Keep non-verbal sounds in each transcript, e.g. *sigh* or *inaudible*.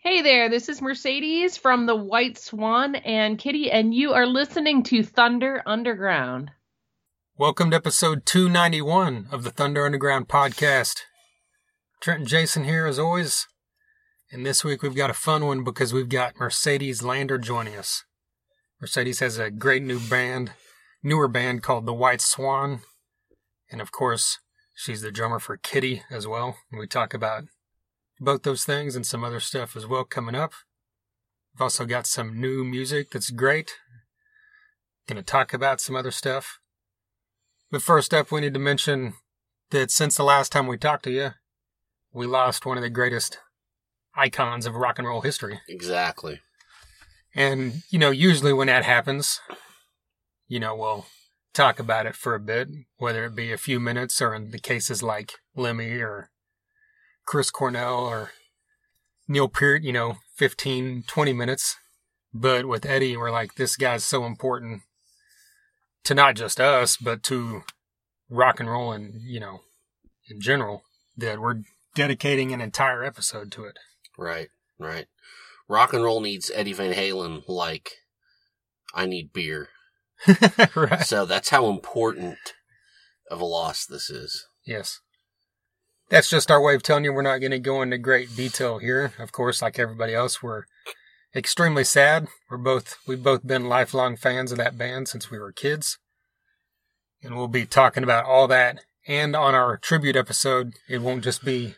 Hey there, this is Mercedes from the White Swan and Kittie, and you are listening to Thunder Underground. Welcome to episode 291 of the Thunder Underground podcast. Trent and Jason here as always. And this week we've got a fun one because we've got Mercedes Lander joining us. Mercedes has a great new band, newer band called the White Swan. And of course, she's the drummer for Kittie as well. And we talk about both those things and some other stuff as well coming up. We've also got some new music that's great. Gonna talk about some other stuff. But first up, we need to mention that since the last time we talked to you, we lost one of the greatest icons of rock and roll history. Exactly. And, you know, usually when that happens, you know, we'll talk about it for a bit, whether it be a few minutes or in the cases like Lemmy or Chris Cornell or Neil Peart, you know, 15, 20 minutes. But with Eddie, we're like, this guy's so important to not just us, but to rock and roll and, you know, in general, that we're dedicating an entire episode to it. Right, right. Rock and roll needs Eddie Van Halen like I need beer. *laughs* right. So that's how important of a loss this is. Yes. That's just our way of telling you we're not going to go into great detail here. Of course, like everybody else, we're extremely sad. We're both we've both been lifelong fans of that band since we were kids. And we'll be talking about all that and on our tribute episode, it won't just be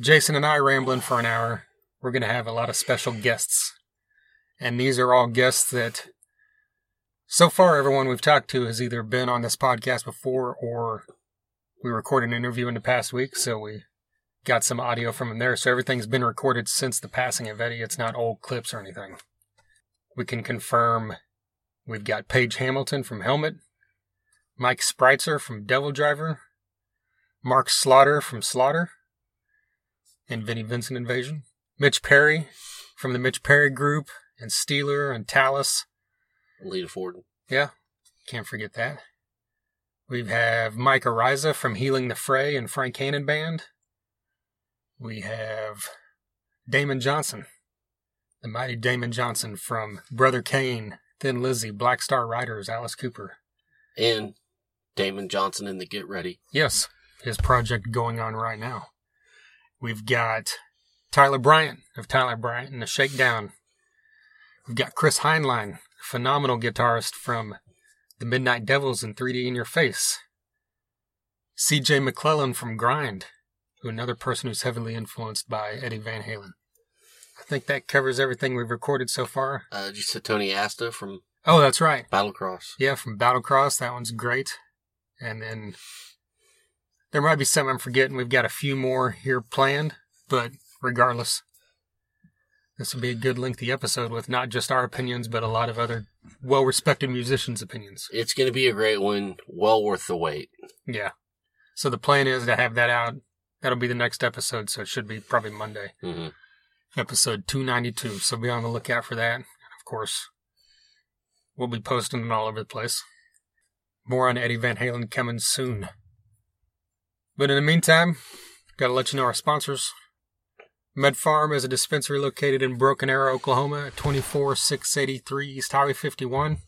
Jason and I rambling for an hour. We're going to have a lot of special guests. And these are all guests that so far everyone we've talked to has either been on this podcast before or we recorded an interview in the past week, so we got some audio from him there. So everything's been recorded since the passing of Eddie. It's not old clips or anything. We can confirm we've got Page Hamilton from Helmet, Mike Spreitzer from Devil Driver, Mark Slaughter from Slaughter, and Vinnie Vincent Invasion, Mitch Perry from the Mitch Perry Group, and Steeler and Talas. Lita Ford. Yeah, can't forget that. We have Mike Ariza from Healing the Fray and Frank Hannon Band. We have Damon Johnson, the mighty Damon Johnson from Brother Kane, Thin Lizzy, Black Star Riders, Alice Cooper. And Damon Johnson in the Get Ready. Yes, his project going on right now. We've got Tyler Bryant of Tyler Bryant and the Shakedown. We've got Chris Heinlein, phenomenal guitarist from the Midnight Devils and 3D in Your Face. CJ McClellan from Grind, who another person who's heavily influenced by Eddie Van Halen. I think that covers everything we've recorded so far. Uh, you said Tony Asta from Oh, that's right. Battlecross. Yeah, from Battlecross. That one's great. And then there might be some I'm forgetting. We've got a few more here planned, but regardless, this will be a good lengthy episode with not just our opinions, but a lot of other well respected musicians' opinions. It's going to be a great one. Well worth the wait. Yeah. So the plan is to have that out. That'll be the next episode, so it should be probably Monday. hmm Episode 292. So be on the lookout for that. And of course, we'll be posting it all over the place. More on Eddie Van Halen coming soon. But in the meantime, gotta let you know our sponsors. Med Pharm is a dispensary located in Broken Arrow, Oklahoma at 24683 East Highway 51.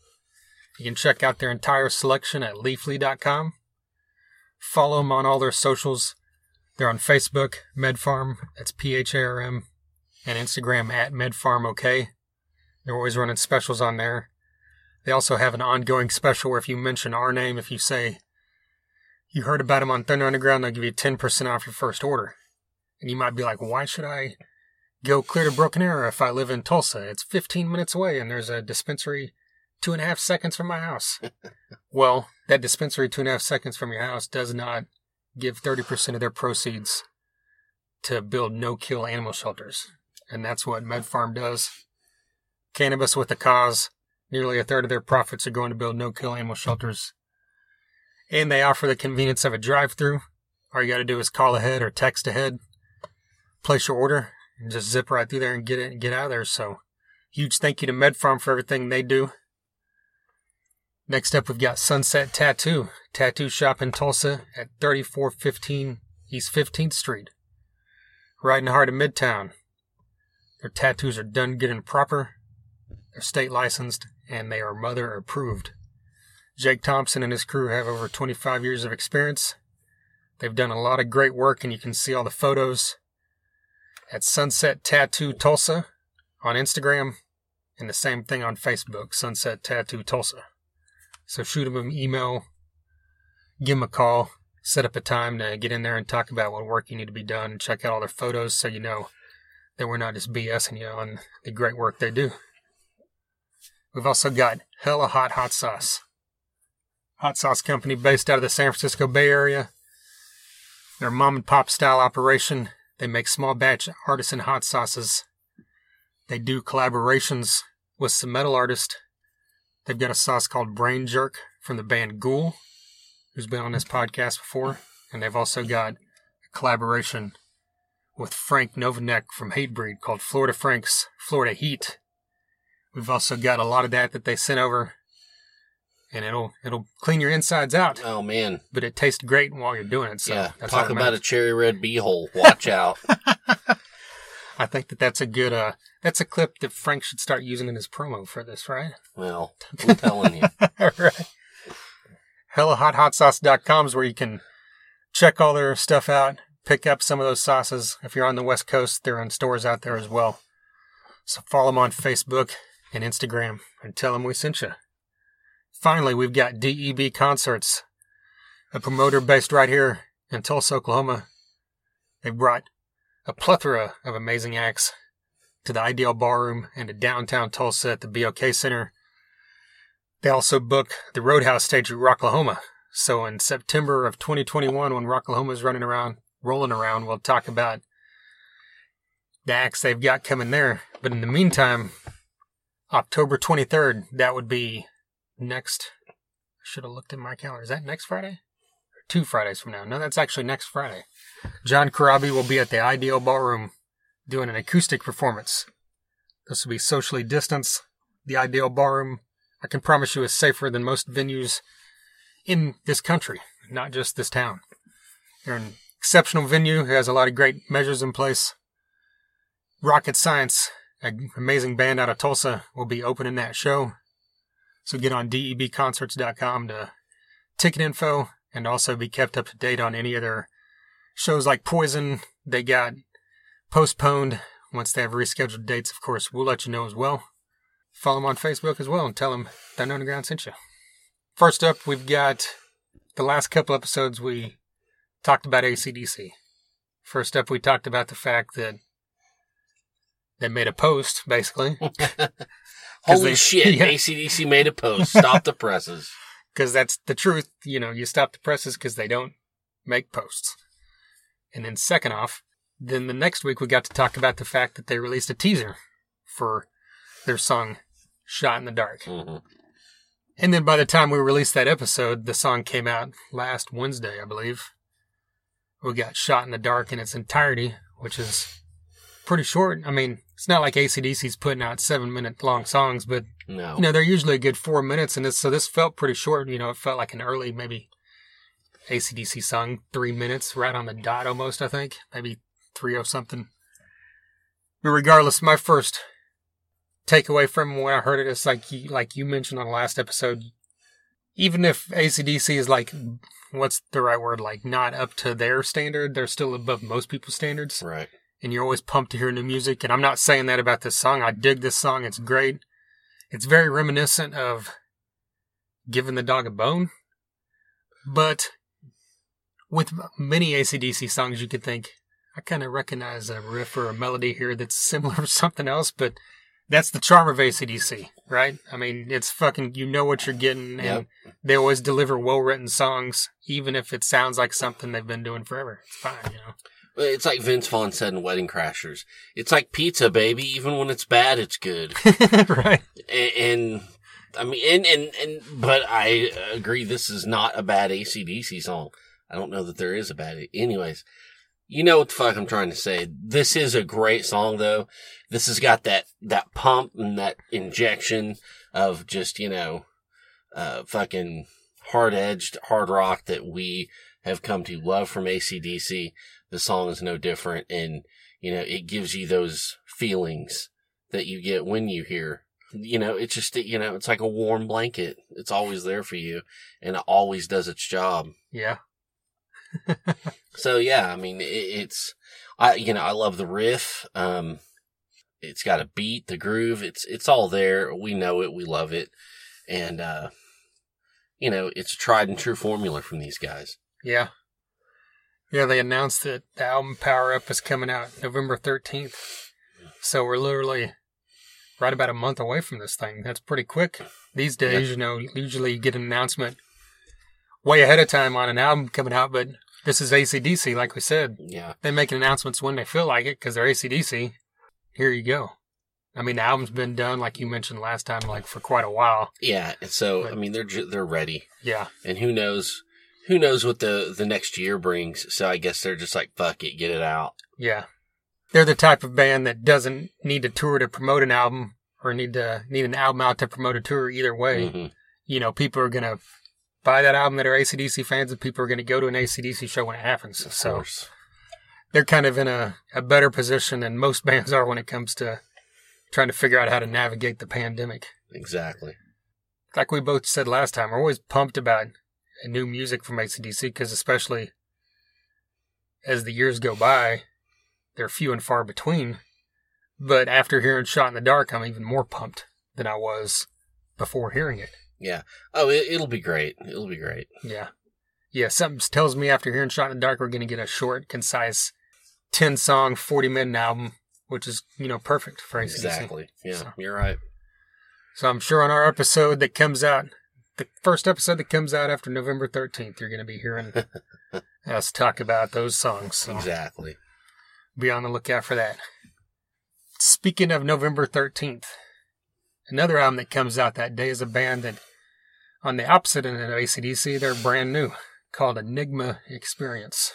You can check out their entire selection at leafly.com. Follow them on all their socials. They're on Facebook, MedPharm, that's P H A R M, and Instagram at MedPharmOK. They're always running specials on there. They also have an ongoing special where if you mention our name, if you say you heard about them on Thunder Underground, they'll give you 10% off your first order. And you might be like, why should I go clear to Broken Arrow if I live in Tulsa? It's 15 minutes away and there's a dispensary two and a half seconds from my house. *laughs* well, that dispensary two and a half seconds from your house does not give 30% of their proceeds to build no kill animal shelters. And that's what Med Pharm does. Cannabis with a cause. Nearly a third of their profits are going to build no kill animal shelters. And they offer the convenience of a drive through. All you got to do is call ahead or text ahead, place your order, and just zip right through there and get it and get out of there. So, huge thank you to Med Pharm for everything they do. Next up, we've got Sunset Tattoo, tattoo shop in Tulsa at 3415 East 15th Street, right in the heart of Midtown. Their tattoos are done good and proper. They're state licensed and they are mother approved. Jake Thompson and his crew have over 25 years of experience. They've done a lot of great work and you can see all the photos at Sunset Tattoo Tulsa on Instagram and the same thing on Facebook, Sunset Tattoo Tulsa. So shoot them an email, give them a call, set up a time to get in there and talk about what work you need to be done, and check out all their photos so you know that we're not just BSing you on the great work they do. We've also got Hella Hot Hot Sauce. Hot sauce company based out of the San Francisco Bay Area. They're mom and pop style operation. They make small batch artisan hot sauces. They do collaborations with some metal artists. They've got a sauce called Brain Jerk from the band Ghoul, who's been on this podcast before. And they've also got a collaboration with Frank Novinec from Hatebreed called Florida Frank's Florida Heat. We've also got a lot of that that they sent over, and it'll it'll clean your insides out. Oh man, But it tastes great while you're doing it. So yeah. that's Talk about a cherry red beehole. Watch out. *laughs* I think that that's a good uh that's a clip that Frank should start using in his promo for this, right? well, I'm telling you. *laughs* right. HellaHotHotSauce.com is where you can check all their stuff out, pick up some of those sauces. If you're on the West Coast, they're in stores out there as well. So follow them on Facebook and Instagram and tell them we sent you. Finally, we've got DEB Concerts, a promoter based right here in Tulsa, Oklahoma. They brought a plethora of amazing acts to the IDL Ballroom and to downtown Tulsa at the BOK Center. They also book the Roadhouse stage at Rocklahoma. So in September of 2021, when Rocklahoma is running around, rolling around, we'll talk about the acts they've got coming there. But in the meantime, October 23rd, that would be next. I should have looked at my calendar. Is that next Friday? Or two Fridays from now? No, that's actually next Friday. John Corabi will be at the IDL Ballroom doing an acoustic performance. This will be socially distanced. The IDL Ballroom, I can promise you, is safer than most venues in this country, not just this town. They're an exceptional venue. Has a lot of great measures in place. Rocket Science, an amazing band out of Tulsa, will be opening that show. So get on debconcerts.com to ticket info and also be kept up to date on any other shows like Poison. They got postponed. Once they have rescheduled dates, of course, we'll let you know as well. Follow them on Facebook as well and tell them Thunder Underground sent you. First up, we've got the last couple episodes we talked about ACDC. First up, we talked about the fact that they made a post, basically, *laughs* Holy they- shit! yeah. ACDC made a post. Stop the presses. *laughs* because that's the truth. You know, you stop the presses because they don't make posts. And then, second off, then the next week we got to talk about the fact that they released a teaser for their song Shot in the Dark. hmm And then by the time we released that episode, the song came out last Wednesday, I believe. We got Shot in the Dark in its entirety, which is pretty short. I mean, it's not like ACDC's putting out seven minute long songs, but No. you know, they're usually a good four minutes, and this so this felt pretty short. You know, it felt like an early maybe ACDC song, three minutes, right on the dot almost. I think maybe three or something. But regardless, my first takeaway from when I heard it is like you, like you mentioned on the last episode. Even if ACDC is like, what's the right word? Like not up to their standard, they're still above most people's standards Right. And you're always pumped to hear new music. And I'm not saying that about this song. I dig this song. It's great. It's very reminiscent of Giving the Dog a Bone. But with many ACDC songs, you could think, I kind of recognize a riff or a melody here that's similar *laughs* to something else, but that's the charm of ACDC, right? I mean, it's fucking, you know what you're getting, and Yep. they always deliver well written songs, even if it sounds like something they've been doing forever. It's fine, you know? It's like Vince Vaughn said in Wedding Crashers. It's like pizza, baby. Even when it's bad, it's good. *laughs* right. and, and I mean, and, and, and, but I agree this is not a bad ACDC song. I don't know that there is a bad, anyways. You know what the fuck I'm trying to say. This is a great song though. This has got that, that pump and that injection of just, you know, uh, fucking hard edged hard rock that we have come to love from ACDC. The song is no different and, you know, it gives you those feelings that you get when you hear. You know, it's just, you know, it's like a warm blanket. It's always there for you and it always does its job. Yeah. So yeah, I mean, it, it's, I, you know, I love the riff. Um, it's got a beat, the groove. It's, it's all there. We know it. We love it. And, uh, you know, it's a tried and true formula from these guys. Yeah. Yeah, they announced that the album Power Up is coming out November 13th. So we're literally right about a month away from this thing. That's pretty quick. These days, you know, usually you get an announcement way ahead of time on an album coming out, but this is ACDC, like we said. Yeah. They make announcements when they feel like it because they're ACDC. Here you go. I mean, the album's been done, like you mentioned last time, like for quite a while. Yeah. And so, But- I mean, they're, they're ready Yeah. and who knows, who knows what the, the next year brings. So I guess they're just like, fuck it, get it out. Yeah. They're the type of band that doesn't need to tour to promote an album or need to need an album out to promote a tour either way. hmm You know, people are gonna buy that album that are ACDC fans and people are gonna go to an ACDC show when it happens. Of so course. they're kind of in a, a better position than most *laughs* bands are when it comes to trying to figure out how to navigate the pandemic. Exactly. Like we both said last time, we're always pumped about new music from ACDC because especially as the years go by, they're few and far between. But after hearing Shot in the Dark, I'm even more pumped than I was before hearing it. Yeah. Oh, it, it'll be great. It'll be great. Yeah. Yeah, something tells me after hearing Shot in the Dark, we're going to get a short, concise, 10 song, 40 minute album, which is, you know, perfect for ACDC. Exactly. Yeah. So- You're right. So I'm sure on our episode that comes out, the first episode that comes out after November 13th, you're going to be hearing *laughs* us talk about those songs. So Exactly. be on the lookout for that. Speaking of November 13th, another album that comes out that day is a band that, on the opposite end of ACDC, they're brand new, called Enigma Experience.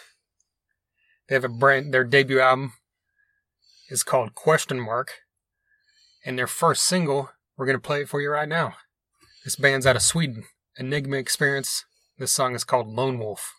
They have a brand, their debut album is called Question Mark, and their first single, we're going to play it for you right now. This band's out of Sweden, Enigma Experience. This song is called Lone Wolf.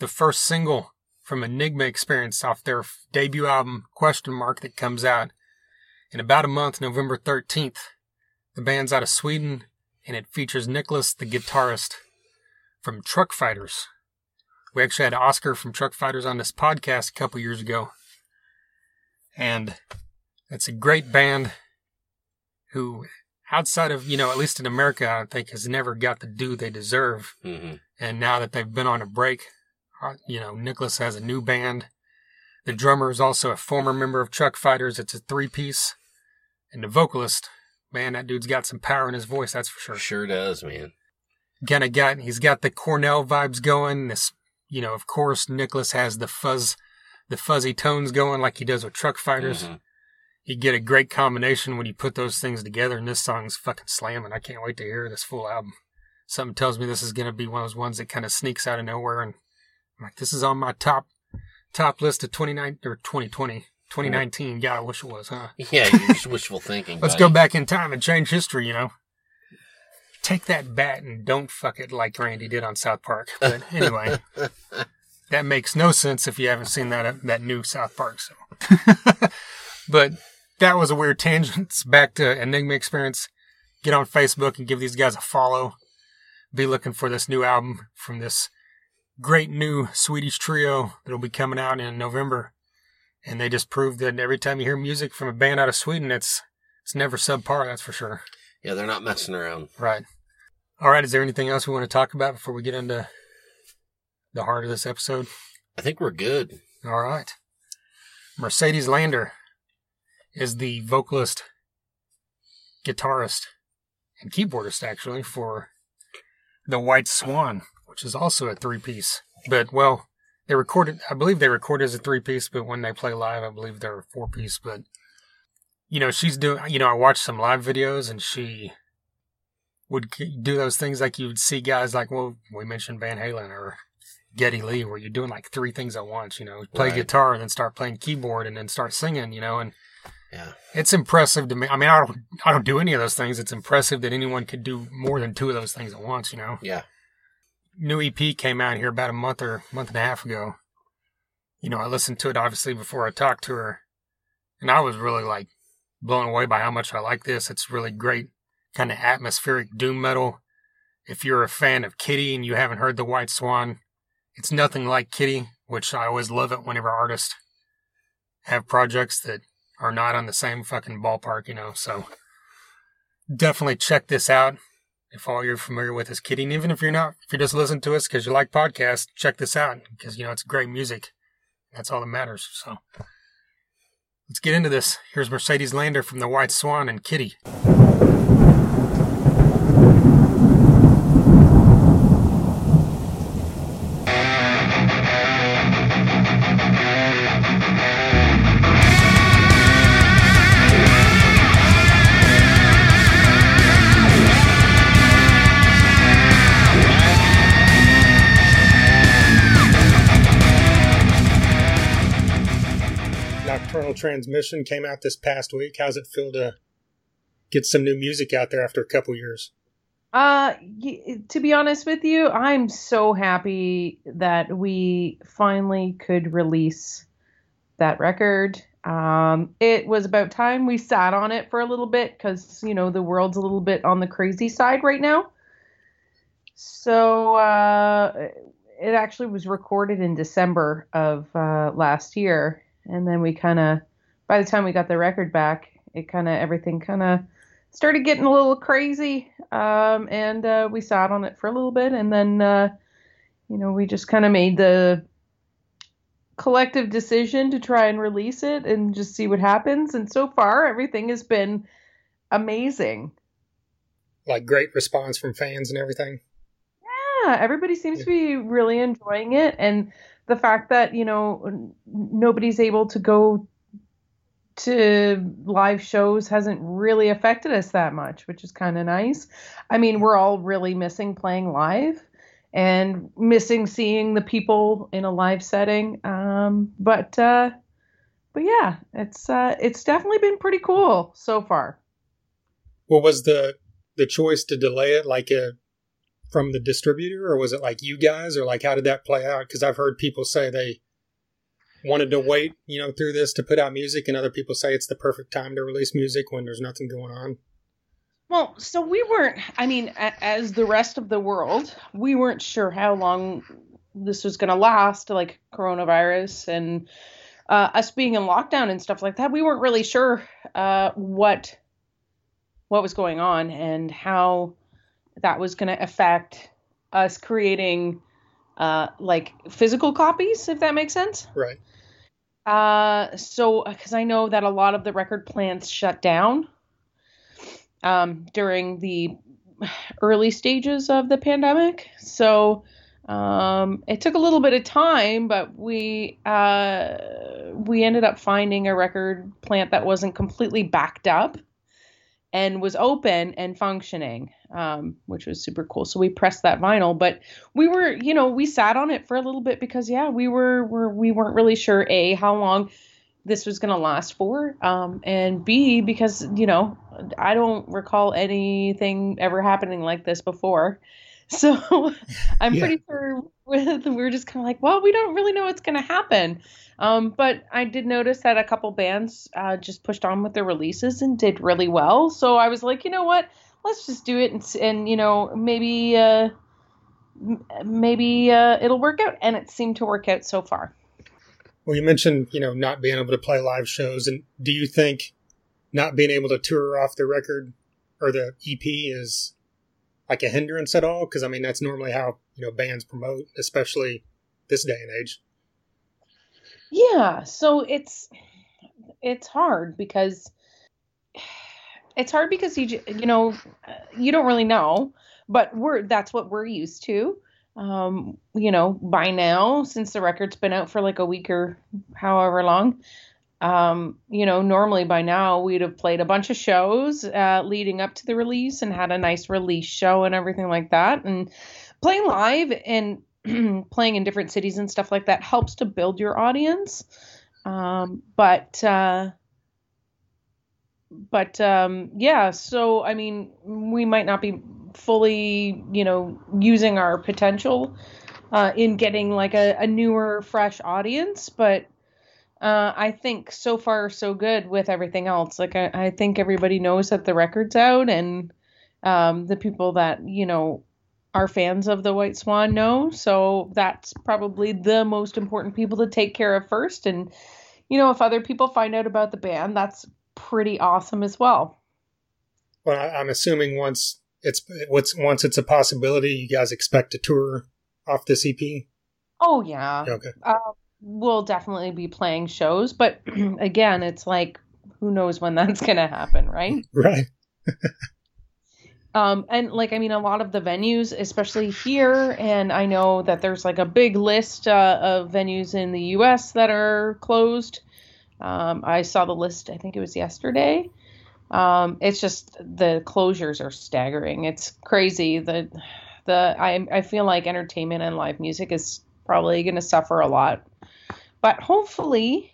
The first single from Enigma Experience off their debut album Question Mark that comes out in about a month, November 13th. The band's out of Sweden and it features Nicholas, the guitarist from Truck Fighters. We actually had Oscar from Truck Fighters on this podcast a couple years ago. And it's a great band who, outside of, you know, at least in America, I think has never got the due they deserve. hmm And now that they've been on a break, you know, Nicholas has a new band. The drummer is also a former member of Truck Fighters. It's a three piece. And the vocalist, man, that dude's got some power in his voice, that's for sure. Sure does, man. Kind of got, he's got the Cornell vibes going. This, you know, of course, Nicholas has the fuzz, the fuzzy tones going like he does with Truck Fighters. Mhm. You get a great combination when you put those things together, and this song's fucking slamming. I can't wait to hear this full album. Something tells me this is going to be one of those ones that kind of sneaks out of nowhere, and I'm like, this is on my top top list of 29 or 2020, 2019. God, I wish it was, huh? *laughs* Yeah, you're just wishful thinking. Let's buddy. go back in time and change history, you know. Take that bat and don't fuck it like Randy did on South Park. But *laughs* anyway, that makes no sense if you haven't seen that that new South Park. So, *laughs* but that was a weird tangent. It's back to Enigma Experience. Get on Facebook and give these guys a follow. Be looking for this new album from this great new Swedish trio that'll be coming out in November. And they just proved that every time you hear music from a band out of Sweden, it's it's never subpar, that's for sure. Yeah, they're not messing around. Right. All right. Is there anything else we want to talk about before we get into the heart of this episode? I think we're good. All right. Mercedes Lander is the vocalist, guitarist, and keyboardist, actually, for the White Swan, which is also a three piece. But, well, they recorded, I believe they recorded as a three piece, but when they play live, I believe they're a four piece. But, you know, she's doing, you know, I watched some live videos and she would do those things like you would see guys like, well, we mentioned Van Halen or Geddy Lee, where you're doing like three things at once, you know, play Right. guitar and then start playing keyboard and then start singing, you know, and Yeah. it's impressive to me. I mean, I don't, I don't do any of those things. It's impressive that anyone could do more than two of those things at once, you know. Yeah. New EP came out here about a month or month and a half ago. You know, I listened to it obviously before I talked to her, and I was really like blown away by how much I like this. It's really great, kind of atmospheric doom metal. If you're a fan of Kittie and you haven't heard the White Swan, it's nothing like Kittie, which I always love it whenever artists have projects that are not on the same fucking ballpark, you know. So definitely check this out if all you're familiar with is Kittie. Even if you're not, if you just listen to us because you like podcasts, check this out because you know it's great music. That's all that matters. So let's get into this. Here's Mercedes Lander from the White Swan and Kittie. Transmission came out this past week. How's it feel to get some new music out there after a couple years? Uh, to be honest with you, I'm so happy that we finally could release that record. Um, it was about time we sat on it for a little bit because you know the world's a little bit on the crazy side right now. So uh, it actually was recorded in December of uh, last year, and then we kind of, by the time we got the record back, it kind of everything kind of started getting a little crazy um, and uh, we sat on it for a little bit and then uh, you know we just kind of made the collective decision to try and release it and just see what happens and so far everything has been amazing Like great response from fans and everything. yeah everybody seems to be really enjoying it and the fact that you know nobody's able to go to live shows hasn't really affected us that much which is kind of nice i mean we're all really missing playing live and missing seeing the people in a live setting um but uh but yeah it's uh it's definitely been pretty cool so far What was the the choice to delay it? Like, uh, from the distributor, or was it like you guys, or like how did that play out? Because I've heard people say they wanted to wait, you know, through this to put out music, and other people say it's the perfect time to release music when there's nothing going on. Well, so we weren't, I mean, a- as the rest of the world, we weren't sure how long this was going to last, like coronavirus and uh, us being in lockdown and stuff like that. We weren't really sure uh, what what was going on and how that was going to affect us creating uh, like physical copies, if that makes sense. Right. Uh, so because I know that a lot of the record plants shut down um, during the early stages of the pandemic. So um, it took a little bit of time, but we uh, we ended up finding a record plant that wasn't completely backed up and was open and functioning, um, which was super cool. So we pressed that vinyl, but we were, you know, we sat on it for a little bit because yeah, we were, were we weren't really sure a how long this was going to last for, um, and b because you know I don't recall anything ever happening like this before. So *laughs* I'm Yeah. pretty sure with, we were just kind of like, well, we don't really know what's going to happen. Um, but I did notice that a couple bands uh, just pushed on with their releases and did really well. So I was like, you know what? Let's just do it and, and you know, maybe uh, m- maybe uh, it'll work out. And it seemed to work out so far. Well, you mentioned, you know, not being able to play live shows, and do you think not being able to tour off the record or the EP is like a hindrance at all? Because I mean, that's normally how you know bands promote, especially this day and age. Yeah, so it's it's hard because it's hard because you you know you don't really know, but we're that's what we're used to. Um, you know, by now since the record's been out for like a week or however long, um, you know, normally by now we'd have played a bunch of shows uh, leading up to the release and had a nice release show and everything like that. And playing live and *clears throat* playing in different cities and stuff like that helps to build your audience. Um, but uh, but um, yeah, so I mean, we might not be fully, you know, using our potential uh, in getting like a, a newer, fresh audience, but uh, I think so far so good with everything else. Like I, I think everybody knows that the record's out, and um, the people that you know are fans of the White Swan know. So that's probably the most important people to take care of first. And you know, if other people find out about the band, that's pretty awesome as well. Well, I'm assuming once it's what's once it's a possibility, you guys expect to tour off this EP. Oh yeah. Okay. Uh, we'll definitely be playing shows, but *clears throat* again, it's like who knows when *laughs* that's gonna happen, right? *laughs* Right. *laughs* Um, and like I mean, a lot of the venues, especially here, and I know that there's like a big list uh, of venues in the U.S. that are closed. Um, I saw the list. I think it was yesterday. Um, it's just the closures are staggering. It's crazy. The the I I feel like entertainment and live music is probably going to suffer a lot, but hopefully,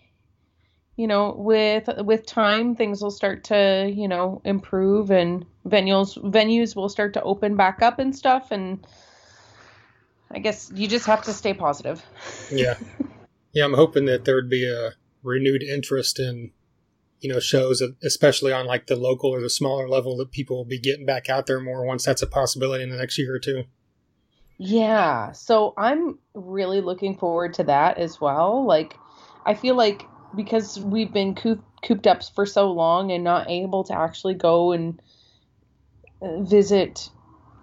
you know, with with time, things will start to you know improve and venues venues will start to open back up and stuff. And I guess you just have to stay positive. Yeah. Yeah, I'm hoping that there would be a renewed interest in, you know, shows, especially on like the local or the smaller level, that people will be getting back out there more once that's a possibility in the next year or two. Yeah, so I'm really looking forward to that as well. Like, I feel like because we've been coop- cooped up for so long and not able to actually go and uh, visit,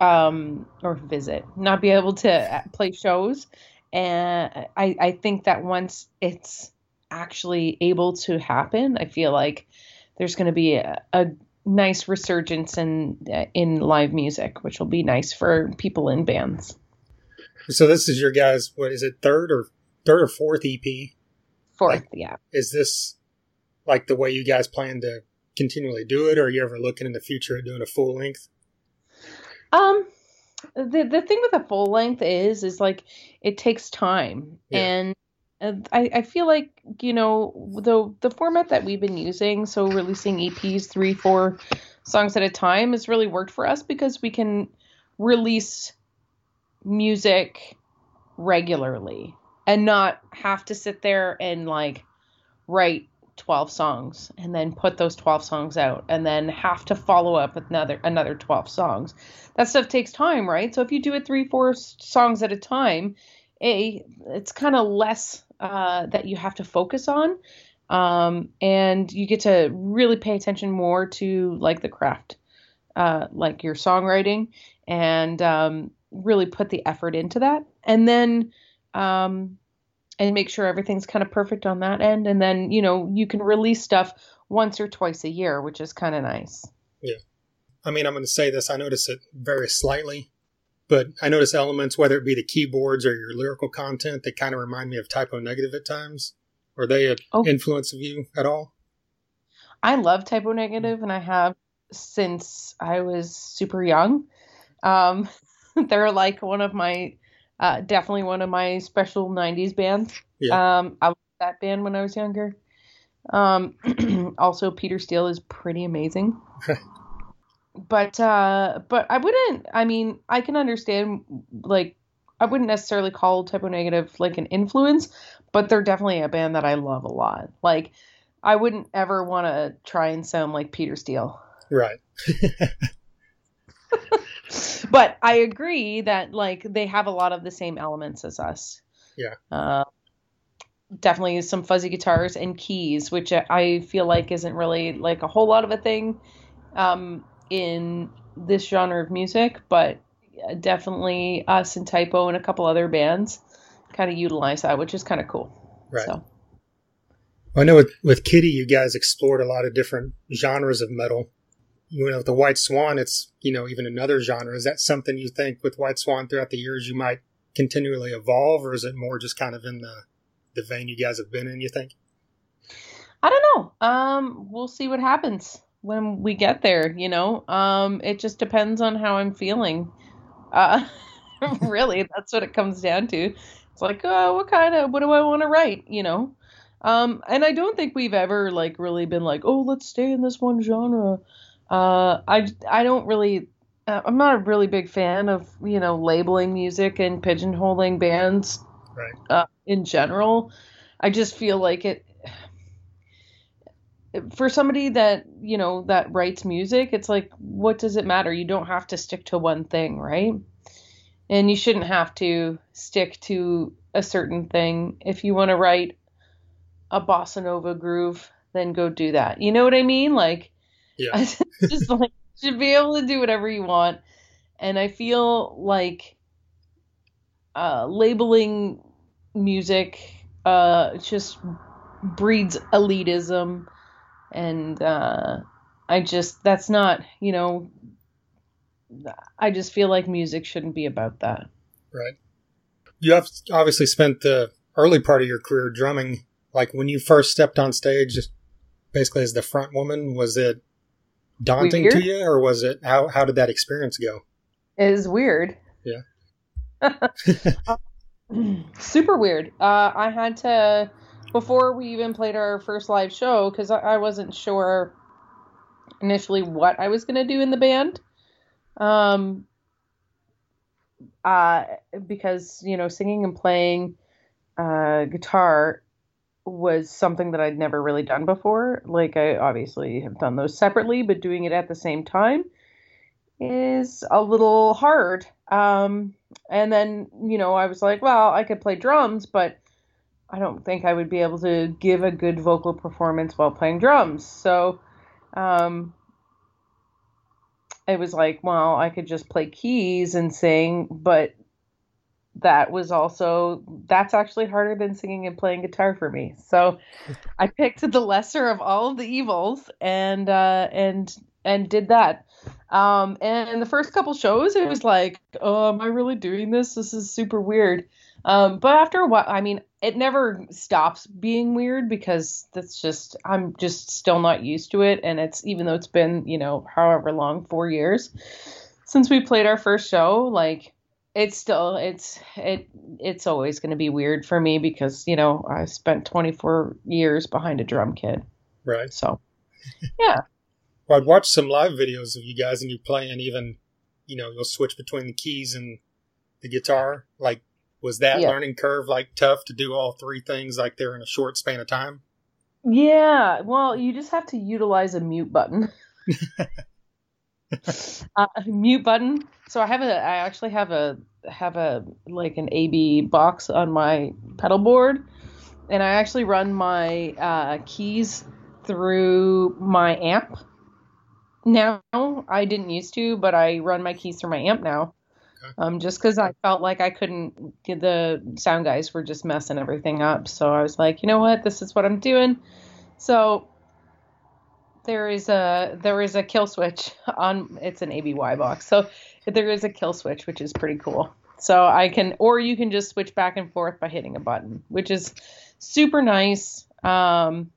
um, or visit, not be able to uh, play shows, and I I think that once it's actually able to happen, I feel like there's going to be a, a nice resurgence in uh, in live music, which will be nice for people in bands. So this is your guys, what is it, third or third or fourth EP? Fourth, yeah. Is this like the way you guys plan to continually do it, or are you ever looking in the future at doing a full length? Um, the the thing with a full length is is like it takes time, Yeah. and I I feel like you know the the format that we've been using, so releasing EPs, three four songs at a time, has really worked for us because we can release music regularly and not have to sit there and like write 12 songs and then put those 12 songs out and then have to follow up with another another 12 songs. That stuff takes time right? So if you do it three four songs at a time a it's kind of less uh, that you have to focus on um, and you get to really pay attention more to like the craft uh, like your songwriting and um, really put the effort into that and then um, and make sure everything's kind of perfect on that end and then you know you can release stuff once or twice a year which is kind of nice Yeah. I mean, I'm going to say this. I notice it very slightly, but I notice elements, whether it be the keyboards or your lyrical content, that kind of remind me of Type O Negative at times. Are they an Oh. influence of you at all? i love Type O Negative and i have since i was super young um, *laughs* they're like one of my uh, definitely one of my special 90s bands. Yeah. um, i was that band when i was younger. Um, *clears throat* also peter steele is pretty amazing. *laughs* But uh but i wouldn't i mean i can understand like i wouldn't necessarily call Type O Negative like an influence but they're definitely a band that i love a lot. Like i wouldn't ever want to try and sound like peter steele. Right. *laughs* but i agree that like they have a lot of the same elements as us Yeah. uh, definitely some fuzzy guitars and keys which i feel like isn't really like a whole lot of a thing um, in this genre of music but definitely us and Type O and a couple other bands kind of utilize that which is kind of cool Right. so I know with, with Kittie, you guys explored a lot of different genres of metal. You know, with the White Swan, it's, you know, even another genre. Is that something you think with White Swan throughout the years you might continually evolve, or is it more just kind of in the, the vein you guys have been in, you think? I don't know. Um, we'll see what happens when we get there. You know, um, it just depends on how I'm feeling. Uh, *laughs* really, that's what it comes down to. It's like, oh, what kind of, what do I want to write? You know, um, and I don't think we've ever like really been like, oh, let's stay in this one genre. Uh, I, I don't really. Uh, I'm not a really big fan of you know labeling music and pigeonholing bands Right. uh, in general. I just feel like it for somebody that you know that writes music it's like what does it matter you don't have to stick to one thing right and you shouldn't have to stick to a certain thing if you want to write a bossa nova groove then go do that you know what i mean like Yeah. *laughs* just like should be able to do whatever you want and i feel like uh, labeling music uh, just breeds elitism and uh, i just that's not you know i just feel like music shouldn't be about that Right. You have obviously spent the early part of your career drumming. Like when you first stepped on stage, basically as the front woman, was it daunting to you, or was it how how did that experience go? it is weird Yeah. *laughs* super weird uh, i had to before we even played our first live show because I, I wasn't sure initially what i was going to do in the band um uh because you know singing and playing uh guitar was something that I'd never really done before. Like I obviously have done those separately, but doing it at the same time is a little hard. Um and then, you know, I was like, well, I could play drums, but I don't think I would be able to give a good vocal performance while playing drums. So, um it was like, well, I could just play keys and sing, but that was also that's actually harder than singing and playing guitar for me. So I picked the lesser of all of the evils and uh and and did that. Um and the first couple shows it was like, oh, am I really doing this? This is super weird. Um but after a while, I mean, it never stops being weird because that's just I'm just still not used to it and it's even though it's been, you know, however long, 4 years since we played our first show, like it's still it's it it's always going to be weird for me because you know I spent 24 years behind a drum kit. Right. So yeah, *laughs* Well, I'd watched some live videos of you guys and you playing even, you know, you'll switch between the keys and the guitar? Like, was that Yeah. learning curve like tough to do all three things like they're in a short span of time? Yeah, well, you just have to utilize a mute button. *laughs* *laughs* uh, mute button. So I have a, I actually have a, have a like an AB box on my pedal board, and I actually run my uh, keys through my amp. Now I didn't used to, but I run my keys through my amp now. Okay. Um, just because I felt like I couldn't the sound guys were just messing everything up. So I was like, you know what, this is what I'm doing. So there is a there is a kill switch on it's an ABY box. So there is a kill switch, which is pretty cool. So I can or you can just switch back and forth by hitting a button, which is super nice. Um,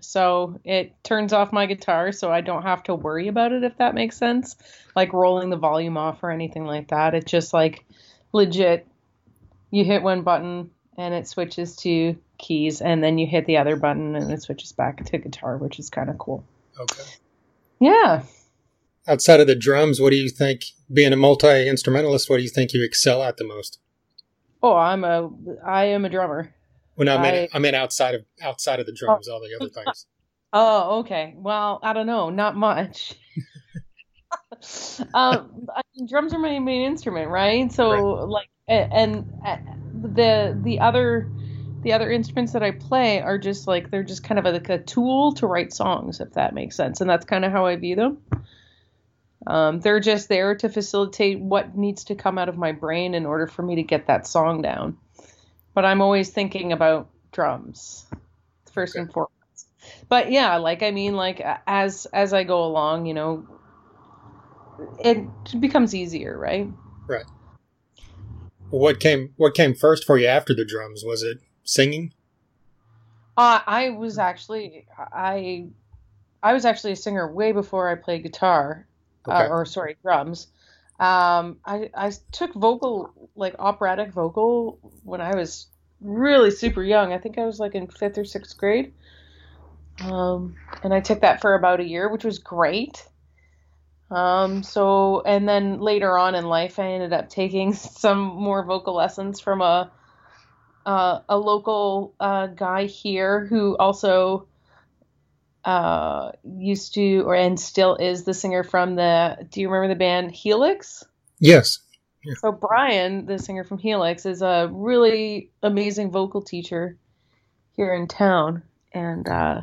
so it turns off my guitar so I don't have to worry about it if that makes sense. Like rolling the volume off or anything like that. It's just like legit you hit one button and it switches to keys and then you hit the other button and it switches back to guitar, which is kind of cool. Okay. Yeah. Outside of the drums, what do you think? Being a multi instrumentalist, what do you think you excel at the most? Oh, I'm a I am a drummer. Well, no, I mean, I- I outside of outside of the drums, all the other things. *laughs* Oh, okay. Well, I don't know, not much. *laughs* um, I mean, drums are my main instrument, right? So, like, a- and, uh the the other the other instruments that I play are just like they're just kind of like a tool to write songs, if that makes sense, and that's kind of how I view them. Um, they're just there to facilitate what needs to come out of my brain in order for me to get that song down. But I'm always thinking about drums first and foremost but yeah like i mean like as as i go along you know it becomes easier right Right. What came what came first for you after the drums? Was it singing? uh, i was actually i i was actually a singer way before i played guitar Okay. uh, or sorry drums um i i took vocal like operatic vocal when i was really super young i think i was like in fifth or sixth grade um and i took that for about a year which was great um so and then later on in life i ended up taking *laughs* some more vocal lessons from a uh, a local uh, guy here who also uh, used to or and still is the singer from the do you remember the band Helix? Yes. So Brian, the singer from Helix, is a really amazing vocal teacher here in town, and uh,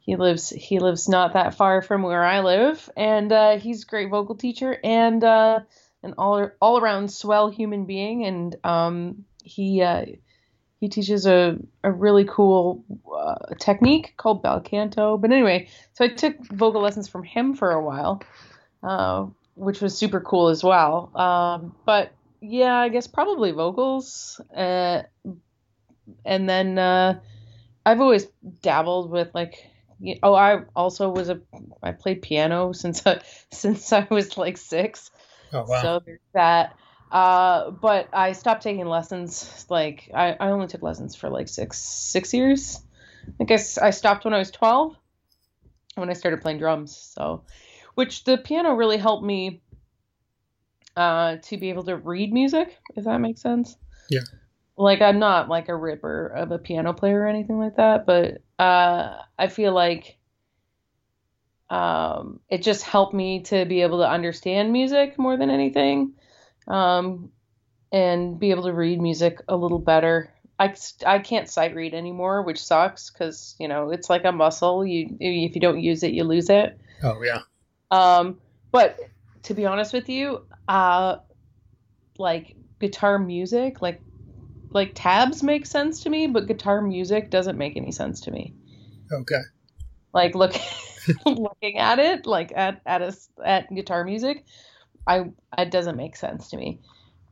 he lives he lives not that far from where I live, and uh, he's a great vocal teacher and uh, an all all around swell human being, and um, he uh, he teaches a a really cool uh, technique called bel canto. But anyway, so I took vocal lessons from him for a while. Uh, which was super cool as well. Um, but yeah, I guess probably vocals. Uh, and then uh, I've always dabbled with like, oh, I also was a I played piano since I, *laughs* since I was like six. Oh wow. So there's that. Uh, but I stopped taking lessons. Like I, I only took lessons for like six six years. I guess I stopped when I was twelve. When I started playing drums. So, which the piano really helped me uh, to be able to read music. If that makes sense. Yeah. Like I'm not like a ripper of a piano player or anything like that, but uh, I feel like um, it just helped me to be able to understand music more than anything um, and be able to read music a little better. I, I can't sight read anymore, which sucks because you know it's like a muscle. You if you don't use it, you lose it. oh yeah. Um, but to be honest with you, uh, like guitar music, like like tabs make sense to me, but guitar music doesn't make any sense to me. Okay. Like look *laughs* looking at it, like at at a, at guitar music, I it doesn't make sense to me.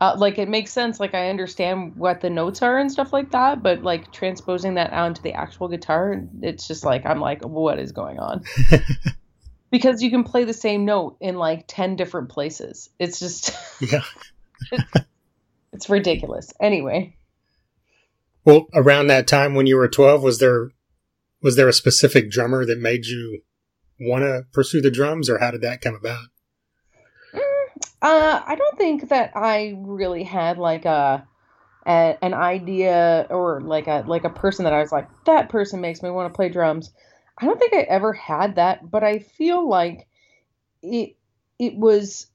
Uh, like it makes sense, like I understand what the notes are and stuff like that, but like transposing that onto the actual guitar, it's just like I'm like, what is going on? *laughs* because you can play the same note in like 10 different places. It's just Yeah. *laughs* it's ridiculous. Anyway, Well, around that time when you were 12, was there was there a specific drummer that made you want to pursue the drums, or how did that come about? Uh, I don't think that I really had like a, a an idea or like a like a person that I was like that person makes me want to play drums. I don't think I ever had that, but I feel like it it was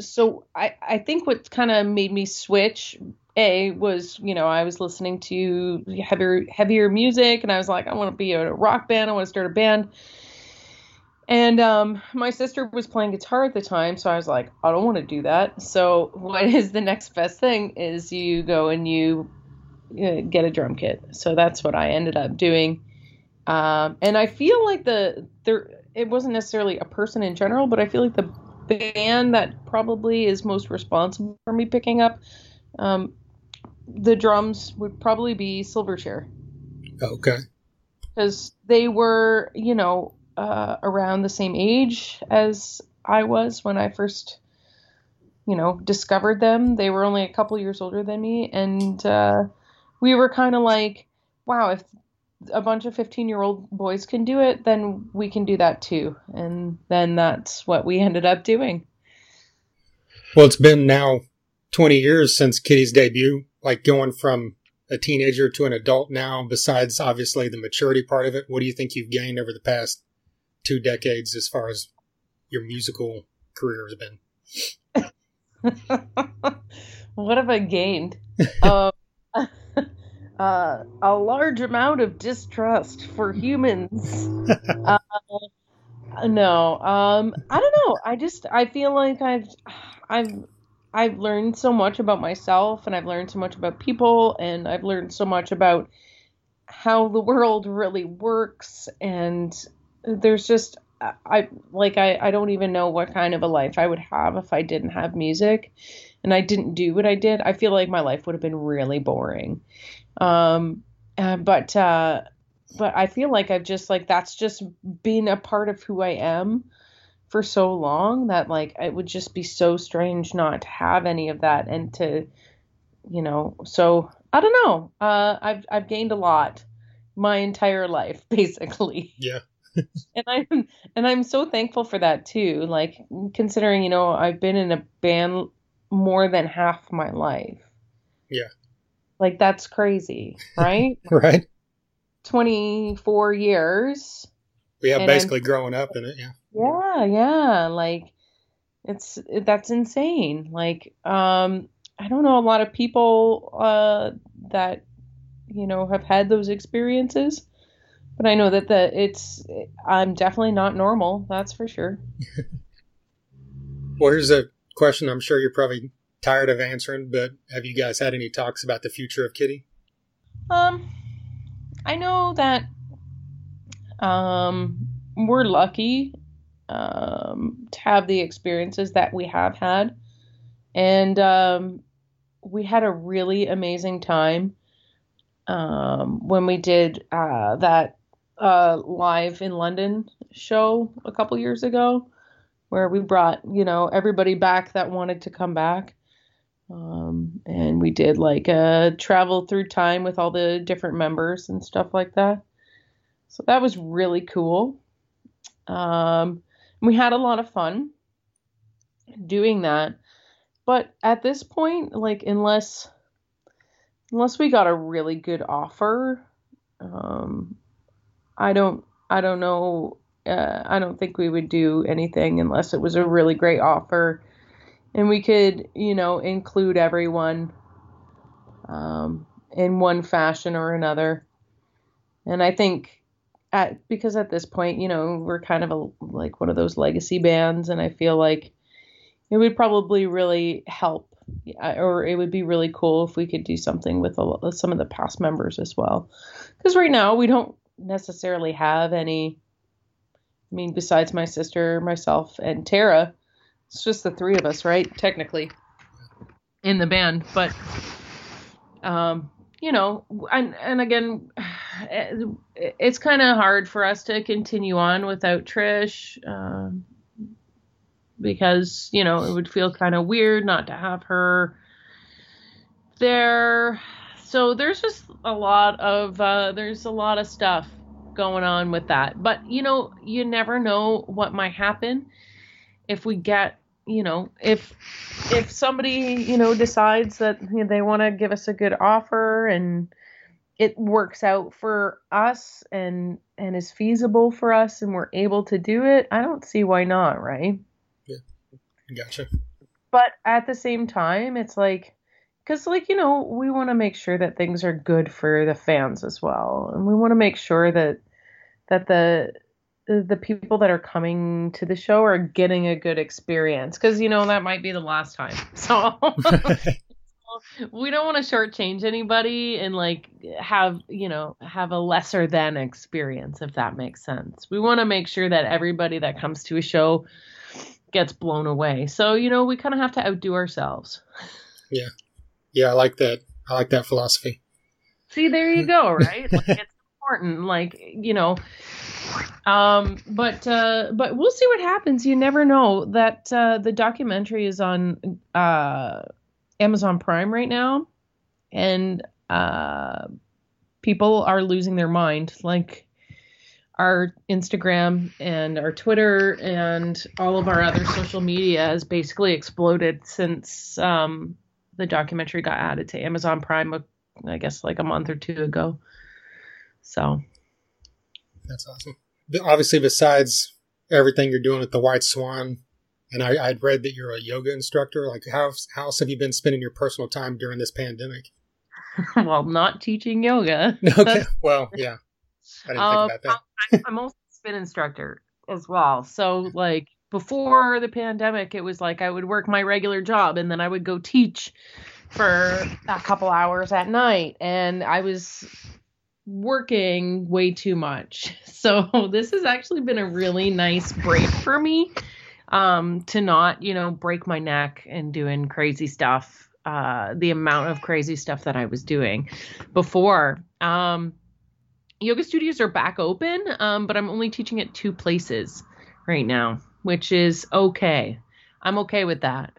so I I think what kind of made me switch a was you know I was listening to heavier heavier music and I was like I want to be a rock band I want to start a band and um, my sister was playing guitar at the time so I was like I don't want to do that. So what is the next best thing is you go and you uh, get a drum kit. So that's what I ended up doing. Um, and I feel like the there it wasn't necessarily a person in general but I feel like the band that probably is most responsible for me picking up um, the drums would probably be Silverchair. Okay. because they were, you know, uh, around the same age as I was when I first, you know, discovered them. They were only a couple years older than me, and uh, we were kind of like, wow, if a bunch of 15 year old boys can do it, then we can do that too. And then that's what we *laughs* ended up doing. Well, it's been now 20 years since Kittie's debut, like going from a teenager to an adult now, besides obviously the maturity part of it. What do you think you've gained over the past two decades as far as your musical career has been? *laughs* what have I gained? uh, *laughs* *laughs* uh, a large amount of distrust for humans. uh, no, um, I don't know. I just I feel like I've I've I've learned so much about myself, and I've learned so much about people, and I've learned so much about how the world really works, and there's just I like I, I don't even know what kind of a life I would have if I didn't have music and I didn't do what I did. I feel like my life would have been really boring. Um uh, but uh but I feel like I've just like that's just been a part of who I am for so long that like it would just be so strange not to have any of that and to you know so I don't know. Uh I've I've gained a lot my entire life *laughs* basically Yeah. And I'm and I'm so thankful for that too. Like considering, you know, I've been in a band more than half my life. Yeah. Like that's crazy, *laughs* right? Right. 24 years. Yeah, And basically growing up in it. Yeah. Yeah, yeah, like it's that's insane. Like um I don't know a lot of people uh that you know have had those experiences. But I know that the it's I'm definitely not normal, that's for sure. Well, here's a question I'm sure you're probably tired of answering, but have you guys had any talks about the future of Kittie? Um, I know that um, we're lucky um, to have the experiences that we have had, and um, we had a really amazing time um, when we did uh, that uh, live in London show a couple years ago, where we brought you know everybody back that wanted to come back. Um, and we did like a travel through time with all the different members and stuff like that. So that was really cool. Um, we had a lot of fun doing that. But at this point, like unless unless we got a really good offer, um, I don't I don't know. Uh, I don't think we would do anything unless it was a really great offer and we could, you know, include everyone um, in one fashion or another. And I think at because at this point, you know, we're kind of a like one of those legacy bands, and I feel like it would probably really help, or it would be really cool if we could do something with a, some of the past members as well. Because right now we don't necessarily have any. I mean, besides my sister, myself, and Tara, it's just the three of us, right? Technically, in the band, but um, you know, and and again, *sighs* it's kind of hard for us to continue on without Trish, um, because you know it would feel kind of weird not to have her there. So there's just a lot of uh, there's a lot of stuff going on with that, but you know, you never know what might happen if we get you know, if if somebody you know decides that they want to give us a good offer and it works out for us and and is feasible for us and we're able to do it, I don't see why not, right? Yeah gotcha. But at the same time, it's like because like you know we want to make sure that things are good for the fans as well and we want to make sure that that the the people that are coming to the show are getting a good experience because you know that might be the last time *laughs* so. We don't want to shortchange anybody and like have you know have a lesser than experience if that makes sense. We want to make sure that everybody that comes to a show gets blown away so you know we kind of have to outdo ourselves. Yeah, I like that. I like that philosophy. See, there you go, *laughs* right? like, it's important, like you know. Um, but uh, but we'll see what happens. You never know. That uh, the documentary is on uh, Amazon Prime right now, and uh, people are losing their mind. Like our Instagram and our Twitter and all of our other social media has basically exploded since um, the documentary got added to Amazon Prime. I guess like a month or two ago. So That's awesome. Obviously, besides everything you're doing at the White Swan, and I, I'd read that you're a yoga instructor. Like, how how else have you been spending your personal time during this pandemic? *laughs* well, not teaching yoga. *laughs* Okay. *laughs* well, yeah. I didn't Um, think about I'm, I'm also a spin instructor as well. So like before the pandemic, it was like I would work my regular job and then I would go teach for a couple hours at night, and I was working way too much. *laughs* So this has actually been a really nice break for me um, to not, you know, break my neck and doing crazy stuff. Uh, the amount of crazy stuff that I was doing before. Um, yoga studios are back open, um, but I'm only teaching at two places right now, which is okay. I'm okay with that,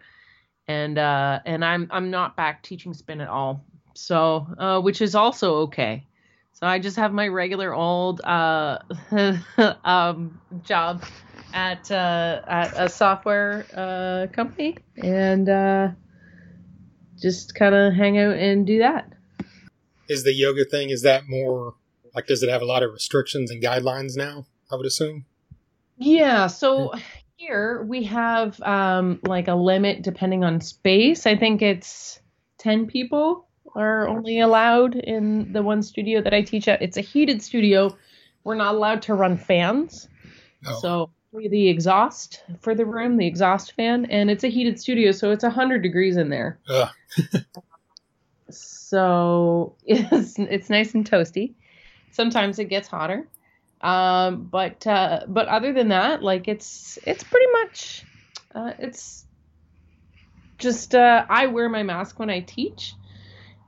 and uh, and I'm I'm not back teaching spin at all, so uh, which is also okay. So I just have my regular old uh, *laughs* um, job at uh, at a software uh, company, and uh, just kind of hang out and do that. Is the yoga thing is that more like does it have a lot of restrictions and guidelines now? I would assume. Yeah, so here we have um like a limit depending on space. I think it's 10 people are only allowed in the one studio that I teach at. It's a heated studio. We're not allowed to run fans. Oh. So the exhaust for the room, the exhaust fan, and it's a heated studio, so it's 100 degrees in there. *laughs* So *laughs* it's it's nice and toasty. Sometimes it gets hotter, um, but uh, but other than that, like it's it's pretty much uh, it's just uh, I wear my mask when I teach,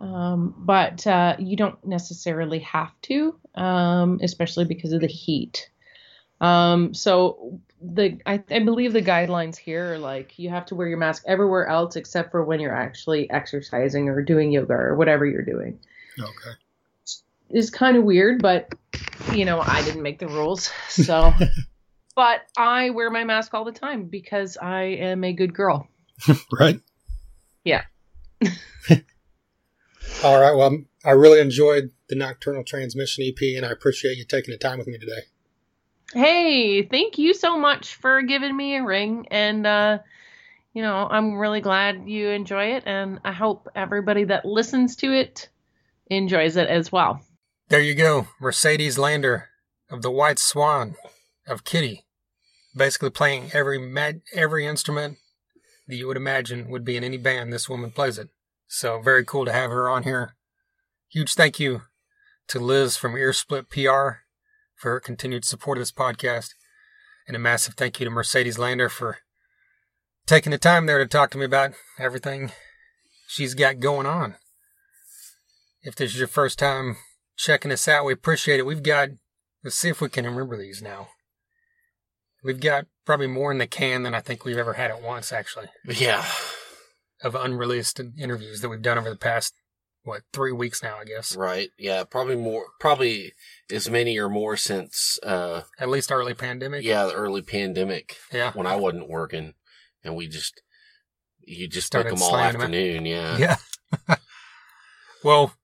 um, but uh, you don't necessarily have to, um, especially because of the heat. Um, so the I, I believe the guidelines here are like you have to wear your mask everywhere else except for when you're actually exercising or doing yoga or whatever you're doing. Okay. Is kind of weird, but you know I didn't make the rules, *laughs* so. *laughs* but I wear my mask all the time because I am a good girl. *laughs* Right. Yeah. All right. Well, I really enjoyed the Nocturnal Transmission EP, and I appreciate you taking the time with me today. Hey, thank you so much for giving me a ring. And, uh, you know, I'm really glad you enjoy it. And I hope everybody that listens to it enjoys it as well. There you go, Mercedes Lander of the White Swan of Kittie, basically playing every every instrument that you would imagine would be in any band. This woman plays it, so very cool to have her on here. Huge thank you to Liz from Earsplit PR for her continued support of this podcast, and a massive thank you to Mercedes Lander for taking the time there to talk to me about everything she's got going on. If this is your first time checking us out. We appreciate it. We've got, let's see if we can remember these now. We've got probably more in the can than I think we've ever had at once, actually, Yeah. of unreleased interviews that we've done over the past, what, three weeks now, I guess. Right. Yeah. Probably more. Probably as many or more since. uh At least early pandemic. Yeah, the early pandemic Yeah. when I wasn't working. and we just you just Started took them all slanging 'em out. afternoon. Yeah. Yeah. *laughs* well,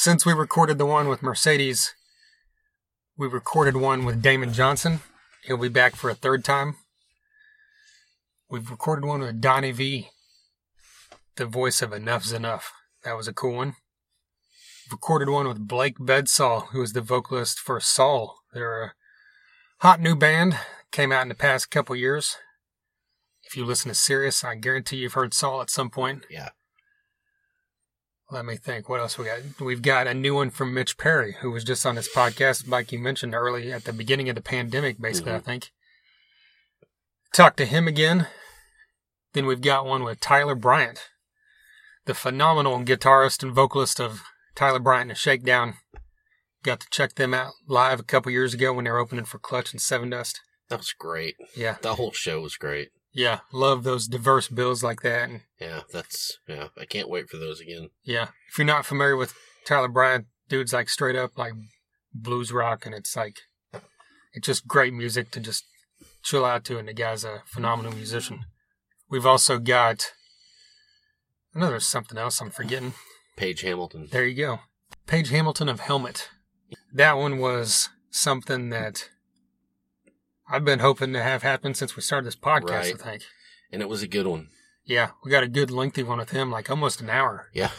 since we recorded the one with Mercedes, we recorded one with Damon Johnson. He'll be back for a third time. We've recorded one with Donnie V, the voice of Enuff Z'Nuff. That was a cool one. Recorded one with Blake Bedsaul, who is the vocalist for Saul. They're a hot new band, came out in the past couple years. If you listen to Sirius, I guarantee you've heard Saul at some point. Yeah. Let me think. What else we got? We've got a new one from Mitch Perry, who was just on this podcast, like you mentioned early at the beginning of the pandemic, basically, I Mhm. think. Talk to him again. Then we've got one with Tyler Bryant, the phenomenal guitarist and vocalist of Tyler Bryant and Shakedown. Got to check them out live a couple years ago when they were opening for Clutch and Sevendust. That was great. Yeah, The whole show was great. Yeah, love those diverse bills like that. Yeah, that's yeah. I can't wait for those again. Yeah. If you're not familiar with Tyler Bryant, dude's like straight up like blues rock and it's like it's just great music to just chill out to and the guy's a phenomenal musician. We've also got I know there's something else I'm forgetting. Paige Hamilton. There you go. Paige Hamilton of Helmet. That one was something that I've been hoping to have happen since we started this podcast, Right. I think. And it was a good one. Yeah, we got a good lengthy one with him, like almost an hour. Yeah.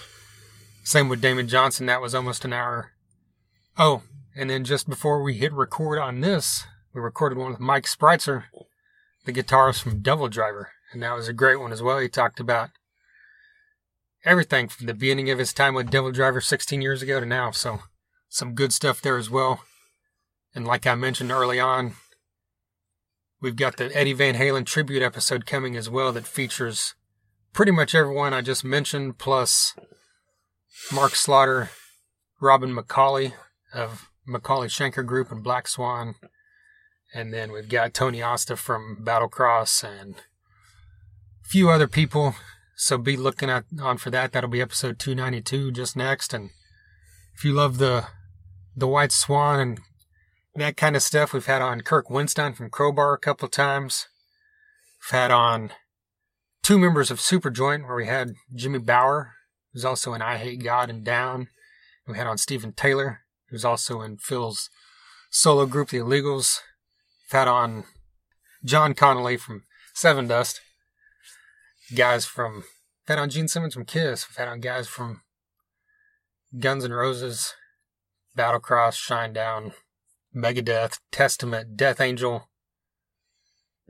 Same with Damon Johnson. That was almost an hour. Oh, and then just before we hit record on this, we recorded one with Mike Spreitzer, the guitarist from DevilDriver. And that was a great one as well. He talked about everything from the beginning of his time with DevilDriver 16 years ago to now. So some good stuff there as well. And like I mentioned early on, we've got the Eddie Van Halen tribute episode coming as well that features pretty much everyone I just mentioned, plus Mark Slaughter, Robin McAuley of McAuley Schenker Group and Black Swan. And then we've got Tony Asta from Battlecross and a few other people. So be looking at, on for that. That'll be episode 292 just next. And if you love the the White Swan and that kind of stuff, we've had on Kirk Windstein from Crowbar a couple of times. We've had on two members of Superjoint, where we had Jimmy Bower, who's also in Eyehategod and Down. We had on Stephen Taylor, who's also in Phil's solo group, The Illegals. We've had on John Connolly from Sevendust. Guys from, we've had on Gene Simmons from Kiss. We've had on guys from Guns N' Roses, Battlecross, Shinedown, Megadeth, Testament, Death Angel.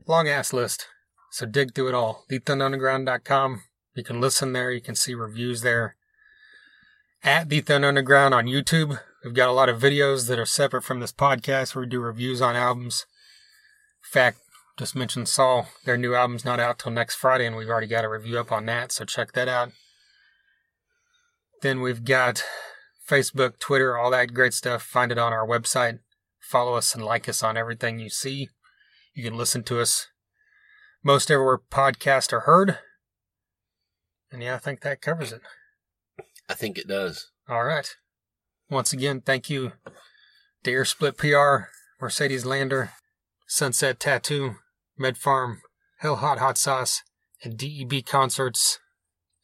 Long ass list. So dig through it all. TheThunderUnderground.com. You can listen there. You can see reviews there. At The Underground on YouTube. We've got a lot of videos that are separate from this podcast where we do reviews on albums. In fact, just mentioned Saul. Their new album's not out till next Friday, and we've already got a review up on that, so check that out. Then we've got Facebook, Twitter, all that great stuff. Find it on our website. Follow us and like us on everything you see. You can listen to us most everywhere podcasts are heard. And yeah, I think that covers it. I think it does. All right. Once again, thank you to Earsplit PR, Mercedes Lander, Sunset Tattoo, MedPharm, Hell Hot Hot Sauce, and DEB Concerts.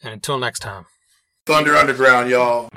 And until next time. Thunder Underground, y'all.